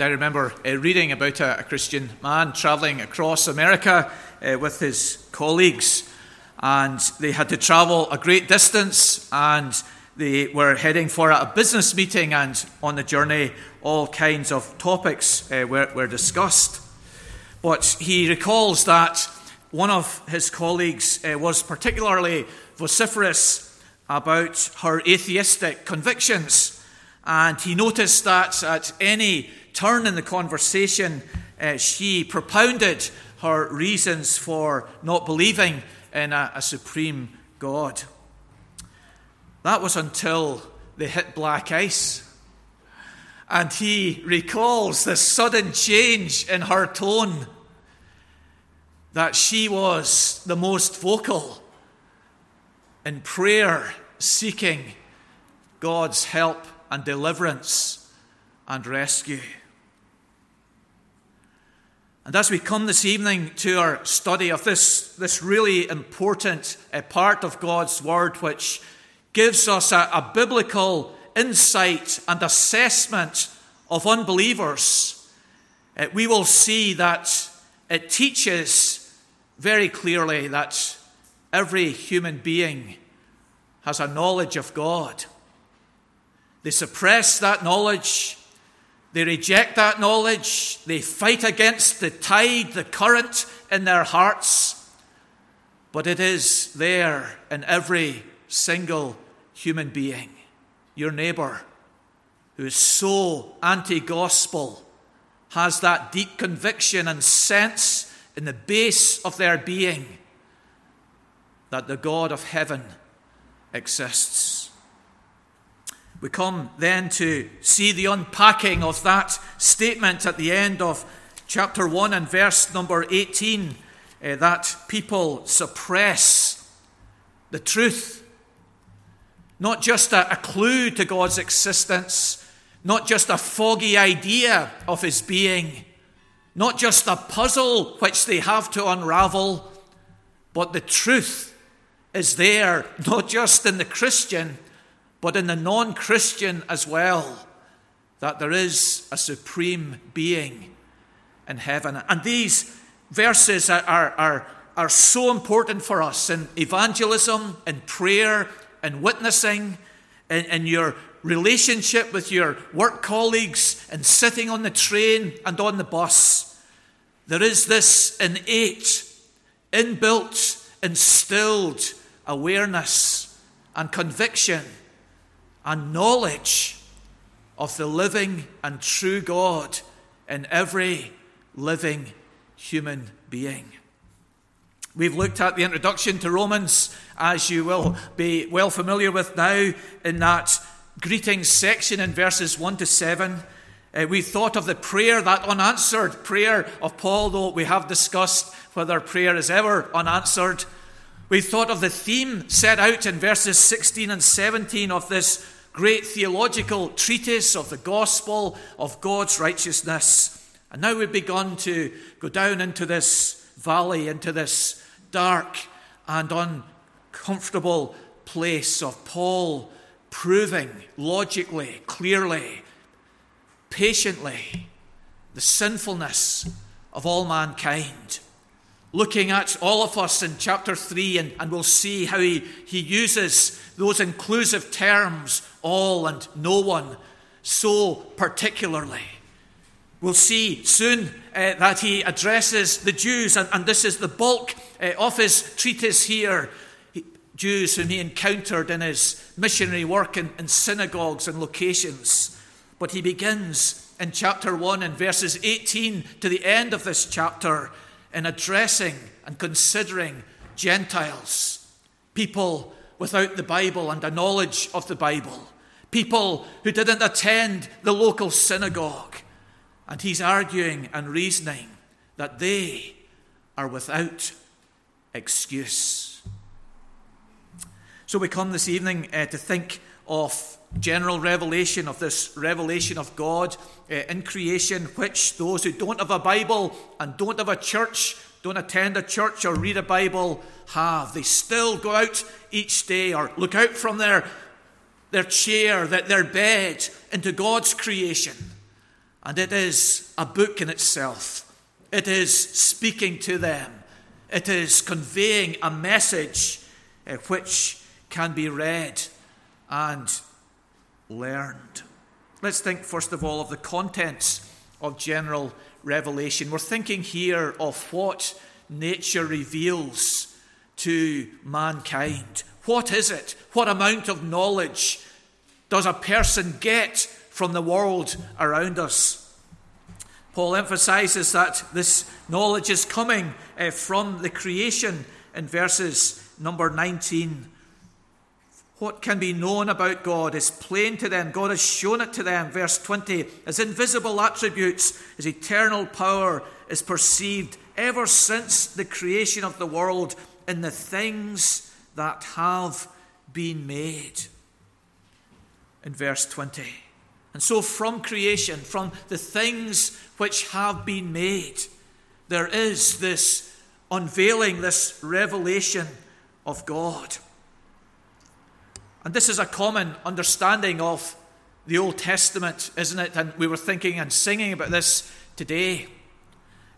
I remember uh, reading about a, a, Christian man traveling across America uh, with his colleagues, and they had to travel a great distance, and they were heading for a business meeting, and on the journey, all kinds of topics uh, were, were discussed. But he recalls that one of his colleagues uh, was particularly vociferous about her atheistic convictions. And he noticed that at any turn in the conversation, uh, she propounded her reasons for not believing in a, a supreme God. That was until they hit black ice. And he recalls the sudden change in her tone that she was the most vocal in prayer, seeking God's help and deliverance and rescue. And as we come this evening to our study of this, this really important uh, part of God's Word, which gives us a, a biblical insight and assessment of unbelievers, uh, we will see that it teaches very clearly that every human being has a knowledge of God. They suppress that knowledge they reject that knowledge. They fight against the tide, the current in their hearts. But it is there in every single human being. Your neighbor, who is so anti gospel, has that deep conviction and sense in the base of their being that the God of heaven exists. We come then to see the unpacking of that statement at the end of chapter 1 and verse number 18 uh, that people suppress the truth. Not just a, a clue to God's existence, not just a foggy idea of his being, not just a puzzle which they have to unravel, but the truth is there, not just in the Christian but in the non Christian as well, that there is a supreme being in heaven. And these verses are, are, are, are so important for us in evangelism, in prayer, in witnessing, in, in your relationship with your work colleagues, in sitting on the train and on the bus. There is this innate, inbuilt, instilled awareness and conviction and knowledge of the living and true God in every living human being. We've looked at the introduction to Romans, as you will be well familiar with now, in that greetings section in verses 1 to 7. Uh, we thought of the prayer, that unanswered prayer of Paul, though we have discussed whether prayer is ever unanswered. We thought of the theme set out in verses 16 and 17 of this great theological treatise of the gospel of God's righteousness. And now we've begun to go down into this valley, into this dark and uncomfortable place of Paul proving logically, clearly, patiently the sinfulness of all mankind looking at all of us in chapter 3, and, and we'll see how he, he uses those inclusive terms, all and no one, so particularly. We'll see soon uh, that he addresses the Jews, and, and this is the bulk uh, of his treatise here. He, Jews whom he encountered in his missionary work in, in synagogues and locations. But he begins in chapter 1 and verses 18 to the end of this chapter in addressing and considering Gentiles, people without the Bible and a knowledge of the Bible, people who didn't attend the local synagogue. And he's arguing and reasoning that they are without excuse. So we come this evening uh, to think of general revelation, of this revelation of God uh, in creation, which those who don't have a Bible and don't have a church, don't attend a church or read a Bible, have. They still go out each day or look out from their, their chair, their bed, into God's creation And it is a book in itself. It is speaking to them. It is conveying a message uh, which can be read and learned. Let's think, first of all, of the contents of general revelation. We're thinking here of what nature reveals to mankind. What is it? What amount of knowledge does a person get from the world around us? Paul emphasizes that this knowledge is coming uh, from the creation in verses number 19. What can be known about God is plain to them. God has shown it to them. Verse 20 His invisible attributes, His eternal power is perceived ever since the creation of the world in the things that have been made. In verse 20. And so, from creation, from the things which have been made, there is this unveiling, this revelation of God. And this is a common understanding of the Old Testament, isn't it? And we were thinking and singing about this today.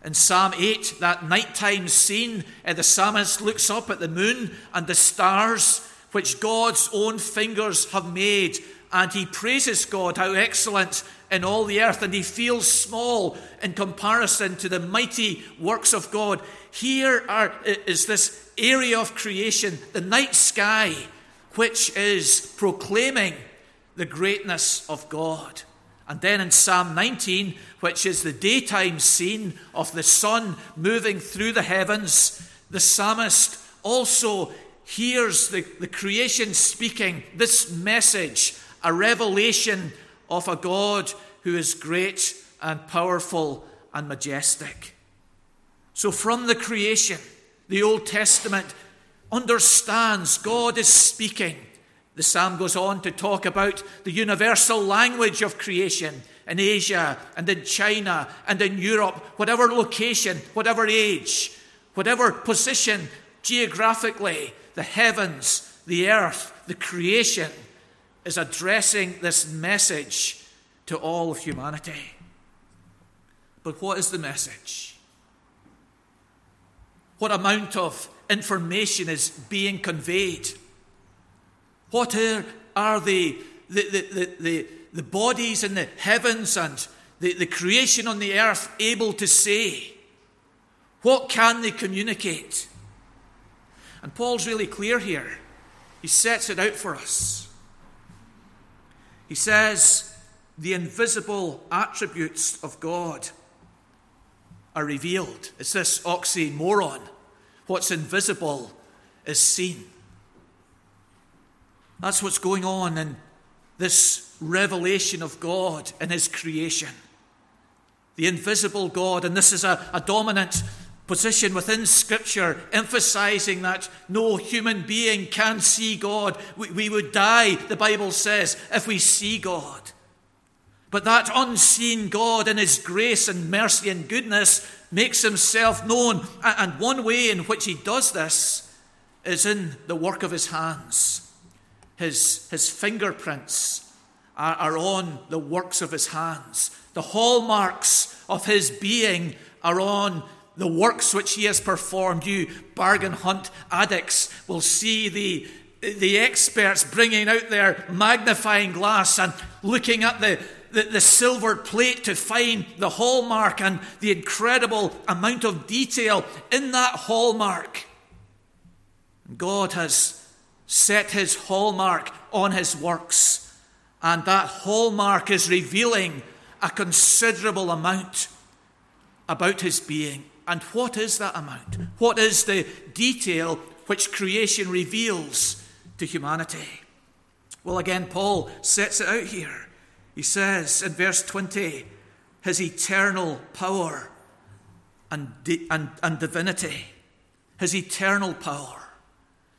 In Psalm 8, that nighttime scene, uh, the psalmist looks up at the moon and the stars, which God's own fingers have made, and he praises God, how excellent in all the earth, and he feels small in comparison to the mighty works of God. Here are, is this area of creation, the night sky, which is proclaiming the greatness of God. And then in Psalm 19, which is the daytime scene of the sun moving through the heavens, the psalmist also hears the, the creation speaking this message a revelation of a God who is great and powerful and majestic. So, from the creation, the Old Testament understands God is speaking. The psalm goes on to talk about the universal language of creation in Asia and in China and in Europe, whatever location, whatever age, whatever position geographically, the heavens, the earth, the creation is addressing this message to all of humanity. But what is the message? What amount of information is being conveyed? What are, are the, the, the, the, the bodies in the heavens and the, the creation on the earth able to say? What can they communicate? And Paul's really clear here. He sets it out for us. He says the invisible attributes of God are revealed. It's this oxymoron. What's invisible is seen. That's what's going on in this revelation of God in His creation. The invisible God, and this is a, a dominant position within Scripture, emphasizing that no human being can see God. We, we, would die, the Bible says, if we see God. But that unseen God, in His grace and mercy and goodness, makes Himself known. And one way in which He does this is in the work of His hands. His, his fingerprints are, are on the works of His hands. The hallmarks of His being are on the works which he has performed. You bargain hunt addicts will see the, the experts bringing out their magnifying glass and looking at the, the, the silver plate to find the hallmark and the incredible amount of detail in that hallmark. God has set his hallmark on his works, and that hallmark is revealing a considerable amount about his being. And what is that amount? What is the detail which creation reveals to humanity? Well, again, Paul sets it out here. He says in verse 20, his eternal power and, and, and divinity, his eternal power,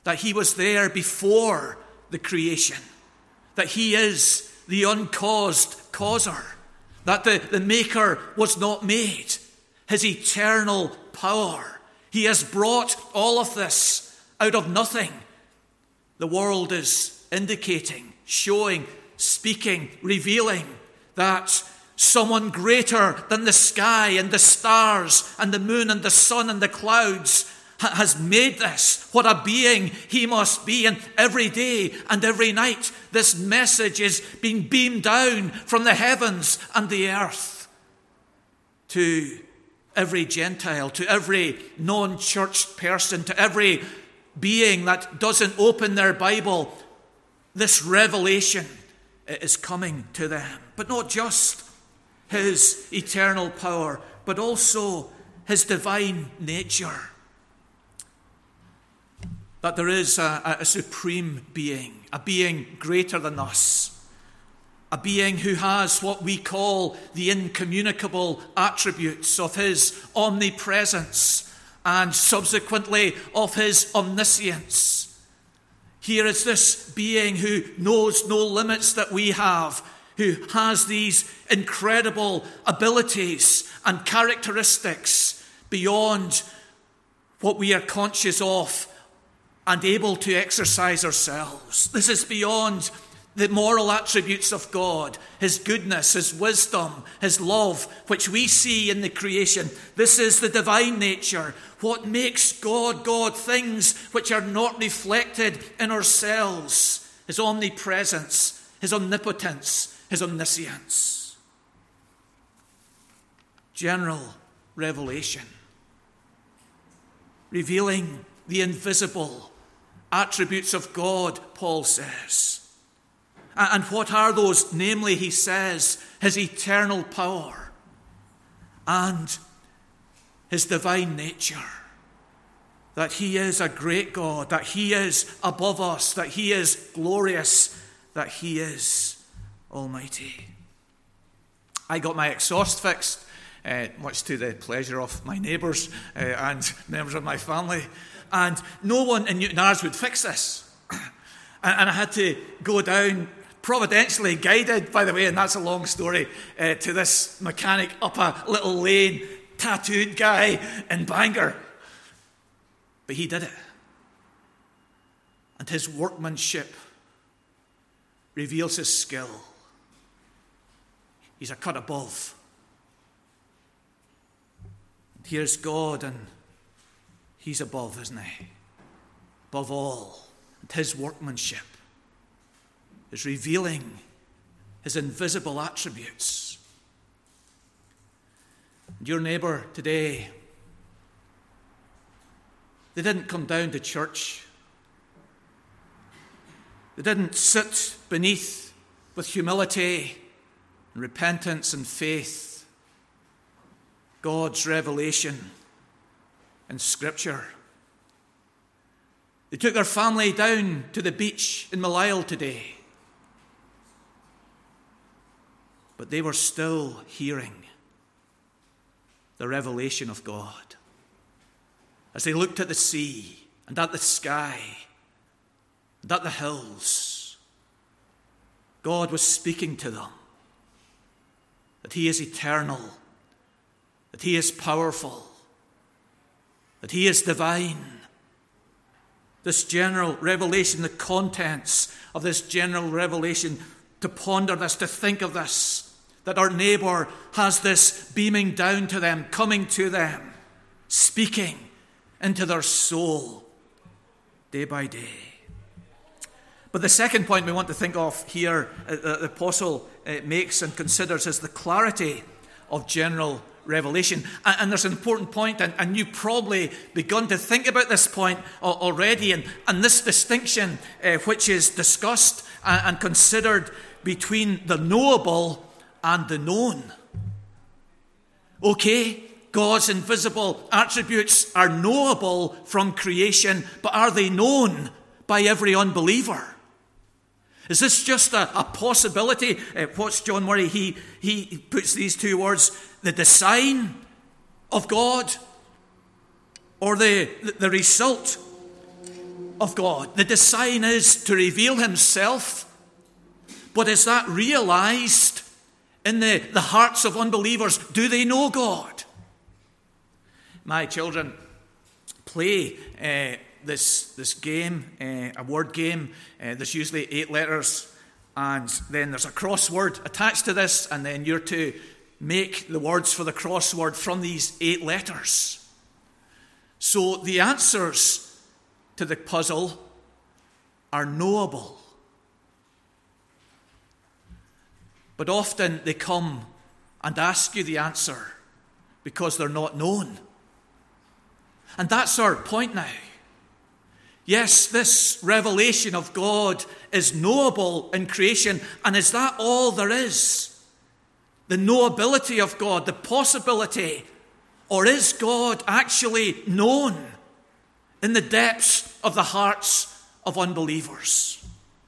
that he was there before the creation, that he is the uncaused causer, that the, the maker was not made, his eternal power. He has brought all of this out of nothing. The world is indicating, showing, speaking, revealing that someone greater than the sky and the stars and the moon and the sun and the clouds has made this. What a being he must be. And every day and every night, this message is being beamed down from the heavens and the earth to every Gentile, to every non churched person, to every being that doesn't open their Bible. This revelation is coming to them. But not just his eternal power, but also his divine nature. That there is a, a, supreme being, a being greater than us, a being who has what we call the incommunicable attributes of his omnipresence and subsequently of his omniscience. Here is this being who knows no limits that we have, who has these incredible abilities and characteristics beyond what we are conscious of and able to exercise ourselves. This is beyond the moral attributes of God, His goodness, His wisdom, His love, which we see in the creation. This is the divine nature. What makes God God? Things which are not reflected in ourselves His omnipresence, His omnipotence, His omniscience. General revelation, revealing the invisible attributes of God, Paul says. And what are those? Namely, he says, his eternal power and his divine nature. That he is a great God, that he is above us, that he is glorious, that he is almighty. I got my exhaust fixed, uh, much to the pleasure of my neighbours uh, and members of my family. And no one in Newtownards would fix this. and I had to go down providentially guided, by the way, and that's a long story, uh, to this mechanic up a little lane, tattooed guy in Bangor. But he did it. And his workmanship reveals his skill. He's a cut above. Here's God, and he's above, isn't he? Above all. And his workmanship is revealing his invisible attributes. And your neighbour today, they didn't come down to church. They didn't sit beneath with humility and repentance and faith God's revelation in Scripture. They took their family down to the beach in Millisle today. But they were still hearing the revelation of God. As they looked at the sea and at the sky and at the hills, God was speaking to them that He is eternal, that He is powerful, that He is divine. This general revelation, the contents of this general revelation, to ponder this, to think of this that our neighbour has this beaming down to them, coming to them, speaking into their soul day by day. But the second point we want to think of here, uh, the apostle uh, makes and considers, is the clarity of general revelation. And, and there's an important point, and, and you've probably begun to think about this point already, and, and this distinction uh, which is discussed and, and considered between the knowable and the known. Okay, God's invisible attributes are knowable from creation, but are they known by every unbeliever? Is this just a, a possibility? Uh, what's John Murray? He, he puts these two words the design of God or the, the result of God. The design is to reveal Himself, but is that realized in the, the hearts of unbelievers? Do they know God? My children play uh, this, this game, uh, a word game. Uh, there's usually eight letters And then there's a crossword attached to this, and then you're to make the words for the crossword from these eight letters. So the answers to the puzzle are knowable. But often they come and ask you the answer because they're not known. And that's our point now. Yes, this revelation of God is knowable in creation, and is that all there is? The knowability of God, the possibility, or is God actually known in the depths of the hearts of unbelievers?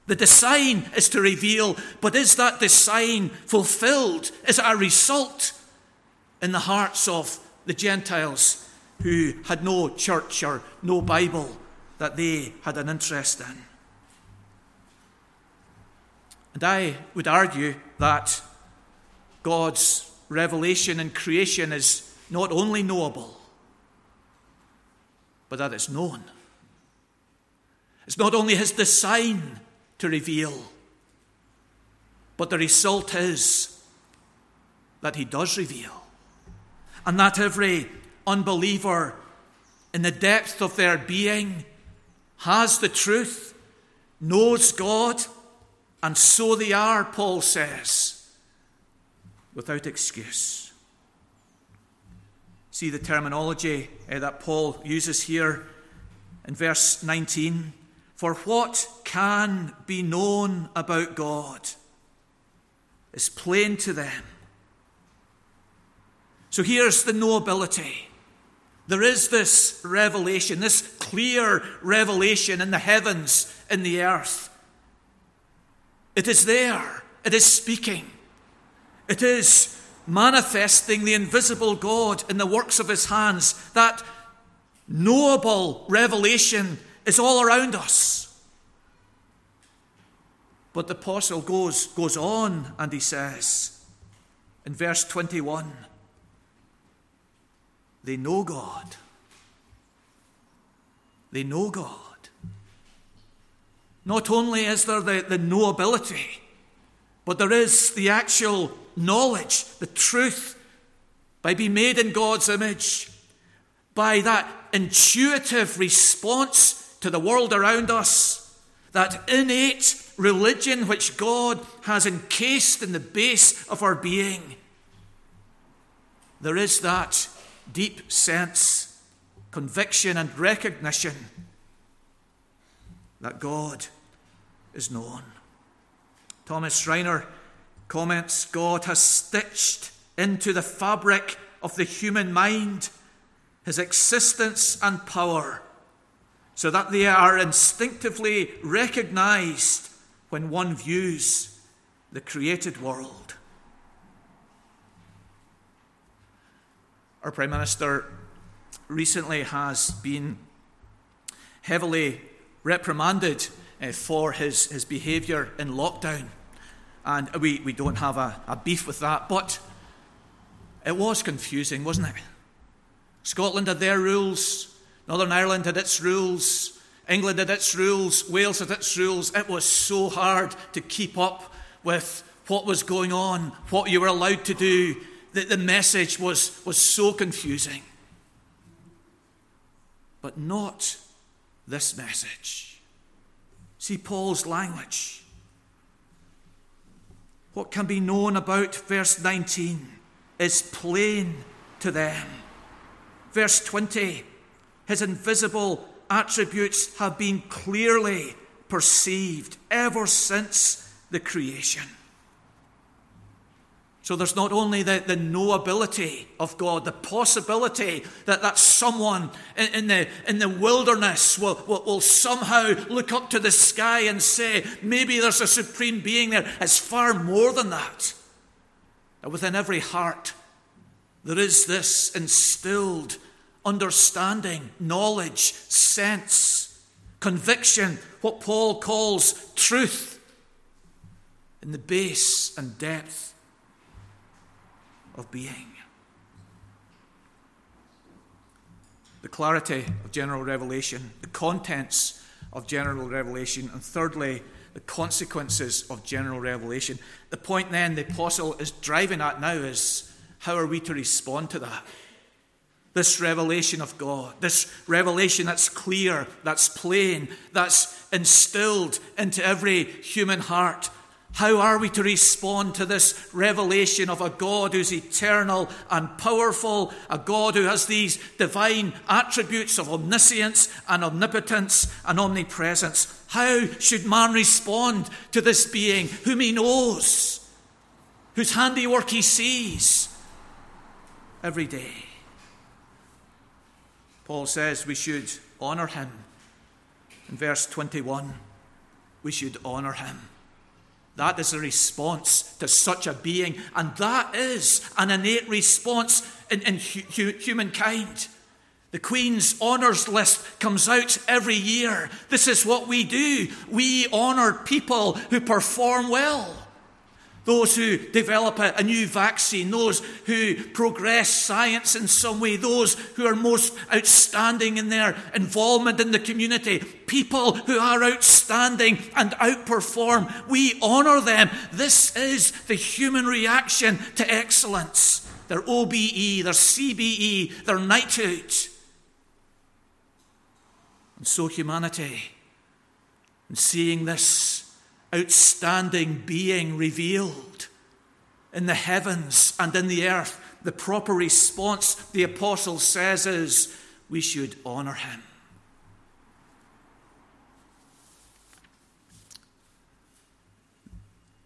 The design is to reveal, but is that design fulfilled? Is it a result in the hearts of the Gentiles who had no church or no Bible that they had an interest in? And I would argue that God's revelation in creation is not only knowable, but that it's known. It's not only his design to reveal. But the result is that he does reveal. And that every unbeliever, in the depth of their being, has the truth, knows God, and so they are, Paul says, without excuse. See the terminology uh, that Paul uses here in verse 19. For what can be known about God is plain to them. So here's the knowability. There is this revelation, this clear revelation in the heavens, in the earth. It is there, it is speaking, it is manifesting the invisible God in the works of his hands. That knowable revelation is all around us. But the apostle goes, goes on and he says in verse 21 they know God. They know God. Not only is there the, the knowability, but there is the actual knowledge, the truth, by being made in God's image, by that intuitive response to the world around us, that innate religion which God has encased in the base of our being, there is that deep sense, conviction, and recognition that God is known. Thomas Schreiner comments God has stitched into the fabric of the human mind his existence and power so that they are instinctively recognized when one views the created world. Our Prime Minister recently has been heavily reprimanded uh, for his, his behaviour in lockdown. And we, we don't have a, a beef with that, but it was confusing, wasn't it? Scotland had their rules, Northern Ireland had its rules, England had its rules, Wales had its rules. It was so hard to keep up with what was going on, what you were allowed to do. that the message was, was so confusing. But not this message. See Paul's language. What can be known about verse 19 is plain to them. Verse 20 his invisible attributes have been clearly perceived ever since the creation. So there's not only the, the knowability of God, the possibility that, that someone in, in the, in the wilderness will, will, will, somehow look up to the sky and say, maybe there's a supreme being there. It's far more than that. That within every heart, there is this instilled understanding, knowledge, sense, conviction, what Paul calls truth in the base and depth of being. The clarity of general revelation, the contents of general revelation, and thirdly, the consequences of general revelation. The point then the apostle is driving at now is how are we to respond to that? This revelation of God, this revelation that's clear, that's plain, that's instilled into every human heart. How are we to respond to this revelation of a God who's eternal and powerful, a God who has these divine attributes of omniscience and omnipotence and omnipresence? How should man respond to this being whom he knows, whose handiwork he sees every day? Paul says we should honour him. In verse 21, we should honour him. That is a response to such a being, and that is an innate response in, in hu- humankind. The Queen's honours list comes out every year. This is what we do. We honour people who perform well those who develop a, new vaccine, those who progress science in some way, those who are most outstanding in their involvement in the community, people who are outstanding and outperform. We honour them. This is the human reaction to excellence. Their OBE, their CBE, their knighthood. And so humanity, in seeing this, outstanding being revealed in the heavens and in the earth, the proper response, the apostle says, is we should honor him.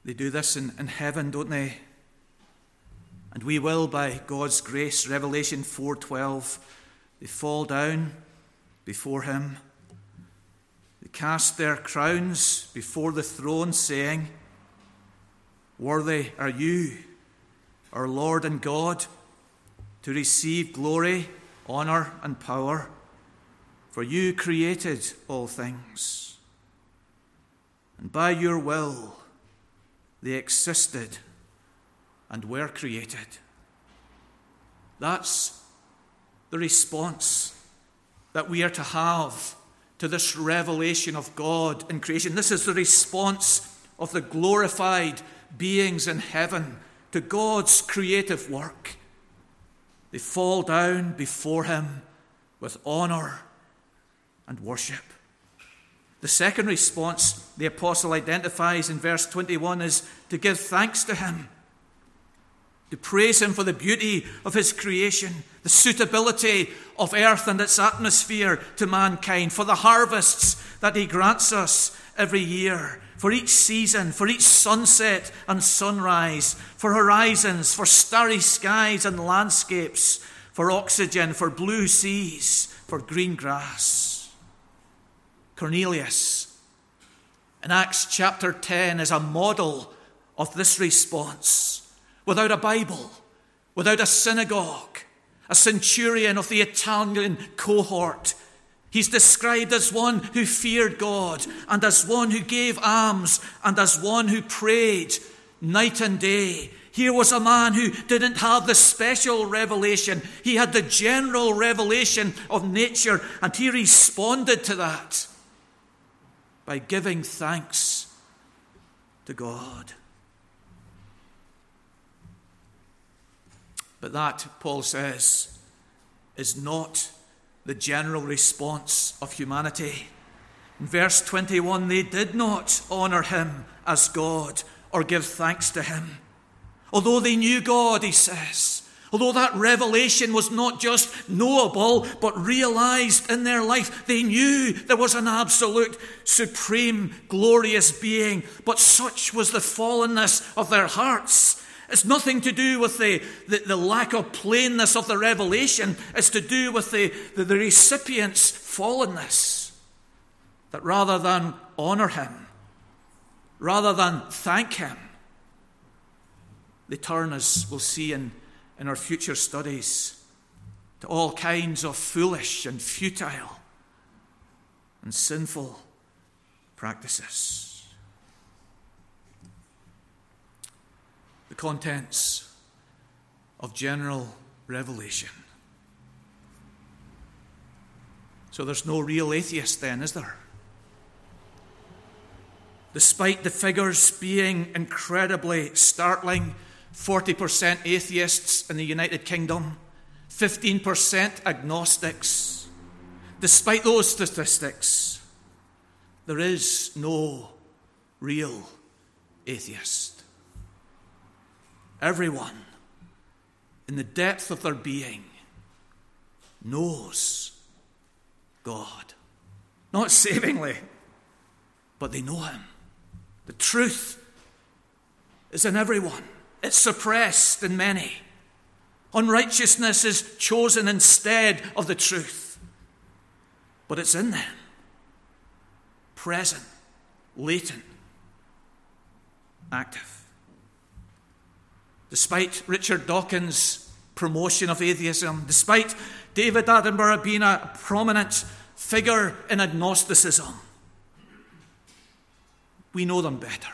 They do this in, in heaven, don't they? And we will, by God's grace, Revelation 4:12, they fall down before him cast their crowns before the throne, saying, Worthy are you, our Lord and God, to receive glory, honour, and power, for you created all things. And by your will they existed and were created. That's the response that we are to have to this revelation of God in creation. This is the response of the glorified beings in heaven to God's creative work. They fall down before Him with honour and worship. The second response the apostle identifies in verse 21 is to give thanks to Him to praise Him for the beauty of His creation, the suitability of earth and its atmosphere to mankind, for the harvests that He grants us every year, for each season, for each sunset and sunrise, for horizons, for starry skies and landscapes, for oxygen, for blue seas, for green grass. Cornelius in Acts chapter 10 is a model of this response without a Bible, without a synagogue, a centurion of the Italian cohort. He's described as one who feared God, and as one who gave alms, and as one who prayed night and day. Here was a man who didn't have the special revelation. He had the general revelation of nature, and he responded to that by giving thanks to God. But that, Paul says, is not the general response of humanity. In verse 21, they did not honour him as God or give thanks to him. Although they knew God, he says, although that revelation was not just knowable, but realized in their life, they knew there was an absolute, supreme, glorious being. But such was the fallenness of their hearts it's nothing to do with the, the, the, lack of plainness of the revelation. It's to do with the, the, the recipient's fallenness. That rather than honour him, rather than thank him, they turn, as we'll see in, in our future studies, to all kinds of foolish and futile and sinful practices. the contents of general revelation. So there's no real atheist then, is there? despite the figures being incredibly startling 40% atheists in the United Kingdom, 15% agnostics. Despite those statistics, there is no real atheist. Everyone, in the depth of their being, knows God. Not savingly, but they know Him. The truth is in everyone, it's suppressed in many. Unrighteousness is chosen instead of the truth, but it's in them, present, latent, active. Despite Richard Dawkins' promotion of atheism, despite David Attenborough being a prominent figure in agnosticism, we know them better.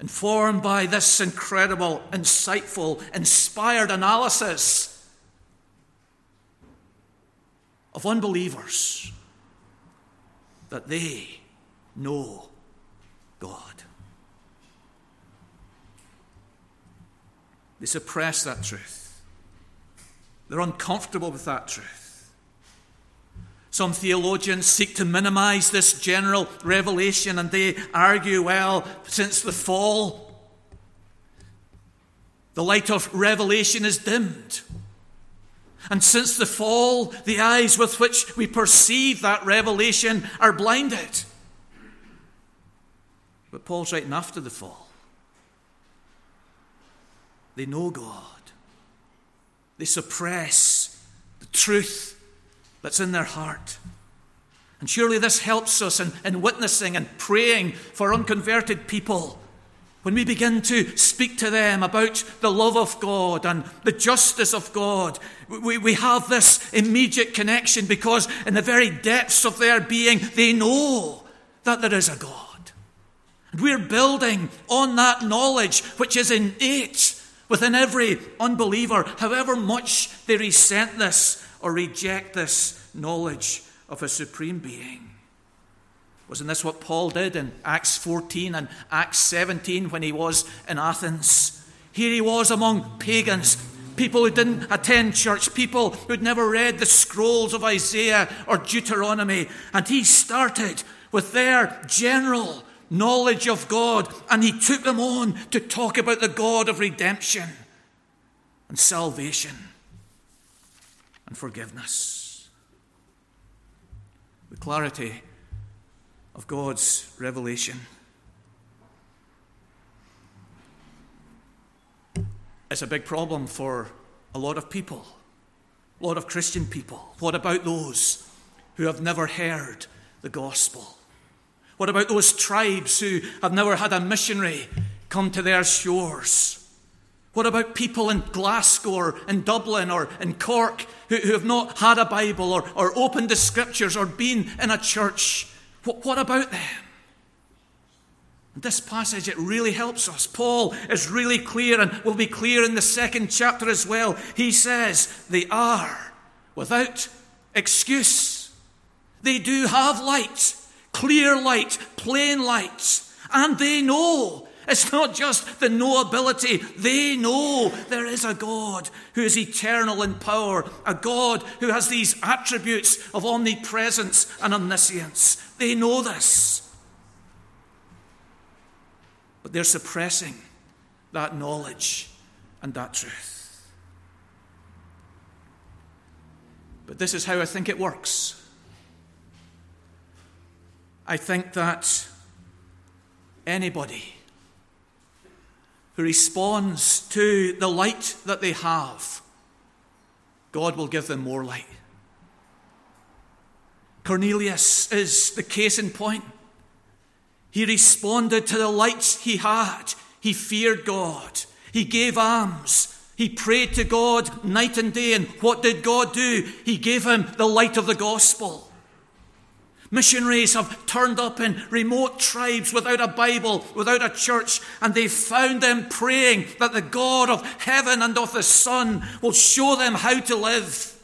Informed by this incredible, insightful, inspired analysis of unbelievers, that they know God. They suppress that truth. They're uncomfortable with that truth. Some theologians seek to minimize this general revelation and they argue well, since the fall, the light of revelation is dimmed. And since the fall, the eyes with which we perceive that revelation are blinded. But Paul's writing after the fall. They know God, they suppress the truth that's in their heart. And surely this helps us in, in witnessing and praying for unconverted people. When we begin to speak to them about the love of God and the justice of God, we, we have this immediate connection because, in the very depths of their being, they know that there is a God. And we're building on that knowledge which is innate within every unbeliever, however much they resent this or reject this knowledge of a supreme being. Wasn't this what Paul did in Acts 14 and Acts 17 when he was in Athens? Here he was among pagans, people who didn't attend church, people who'd never read the scrolls of Isaiah or Deuteronomy, and he started with their general knowledge of God, and he took them on to talk about the God of redemption and salvation and forgiveness. The clarity of God's revelation is a big problem for a lot of people, a lot of Christian people. What about those who have never heard the gospel? What about those tribes who have never had a missionary come to their shores? What about people in Glasgow or in Dublin or in Cork who, who have not had a Bible or, or opened the scriptures or been in a church? What, what about them? This passage, it really helps us. Paul is really clear and will be clear in the second chapter as well. He says, They are without excuse. They do have light, clear light, plain light, and they know it's not just the knowability. They know there is a God who is eternal in power, a God who has these attributes of omnipresence and omniscience. They know this. But they're suppressing that knowledge and that truth. But this is how I think it works. I think that anybody who responds to the light that they have, God will give them more light. Cornelius is the case in point. He responded to the light he had. He feared God. He gave alms. He prayed to God night and day. And what did God do? He gave him the light of the gospel. Missionaries have turned up in remote tribes without a Bible, without a church, and they've found them praying that the God of heaven and of the sun will show them how to live.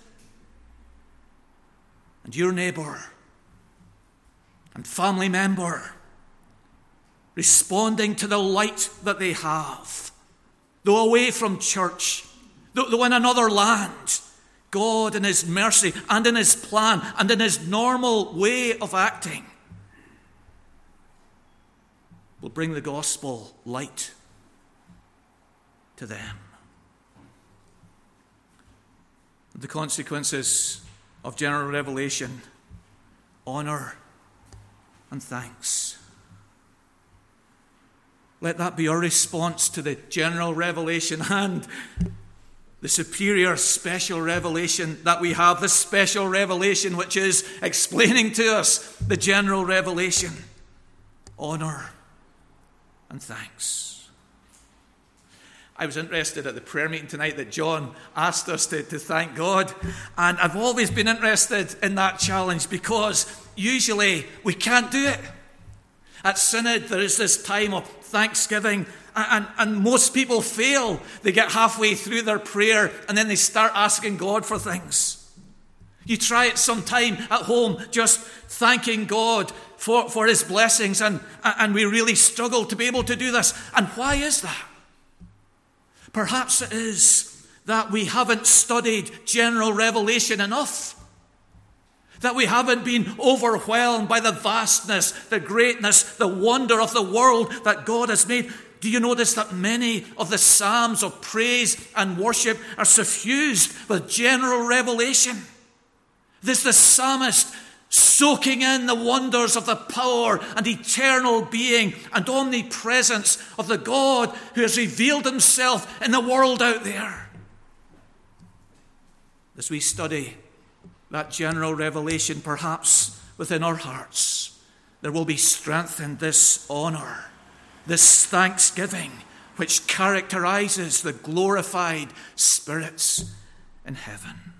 And your neighbour and family member responding to the light that they have. Though away from church, though in another land, God in His mercy and in His plan and in His normal way of acting will bring the gospel light to them. The consequences of general revelation honour and thanks. Let that be our response to the general revelation and the superior special revelation that we have, the special revelation which is explaining to us the general revelation. Honour and thanks. I was interested at the prayer meeting tonight that John asked us to, to thank God. And I've always been interested in that challenge because usually we can't do it. At Synod, there is this time of thanksgiving, and, and, most people fail. They get halfway through their prayer and then they start asking God for things. You try it sometime at home, just thanking God for, for his blessings, and, and we really struggle to be able to do this. And why is that? Perhaps it is that we haven't studied general revelation enough. That we haven't been overwhelmed by the vastness, the greatness, the wonder of the world that God has made. Do you notice that many of the Psalms of praise and worship are suffused with general revelation? This the psalmist soaking in the wonders of the power and eternal being and omnipresence of the God who has revealed himself in the world out there. As we study that general revelation, perhaps within our hearts, there will be strength in this honour, this thanksgiving, which characterizes the glorified spirits in heaven.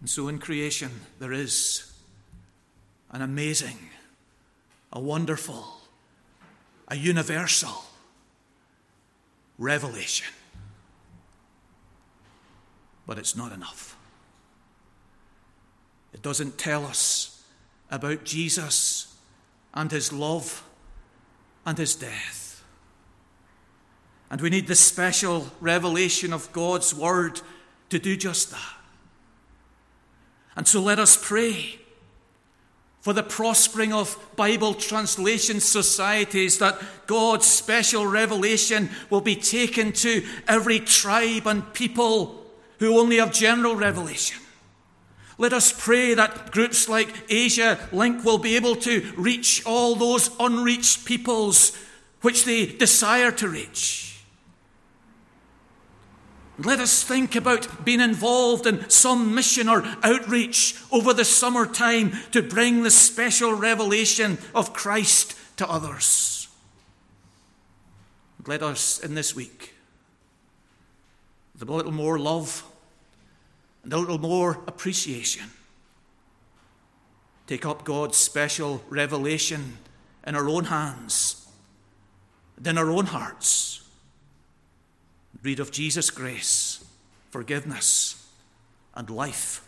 And so in creation, there is an amazing, a wonderful, a universal revelation. But it's not enough. It doesn't tell us about Jesus and his love and his death. And we need the special revelation of God's word to do just that. And so let us pray for the prospering of Bible translation societies, that God's special revelation will be taken to every tribe and people who only have general revelation. Let us pray that groups like Asia Link will be able to reach all those unreached peoples which they desire to reach. Let us think about being involved in some mission or outreach over the summertime to bring the special revelation of Christ to others. Let us, in this week, with a little more love and a little more appreciation, take up God's special revelation in our own hands and in our own hearts Read of Jesus' grace, forgiveness, and life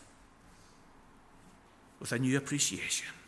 with a new appreciation.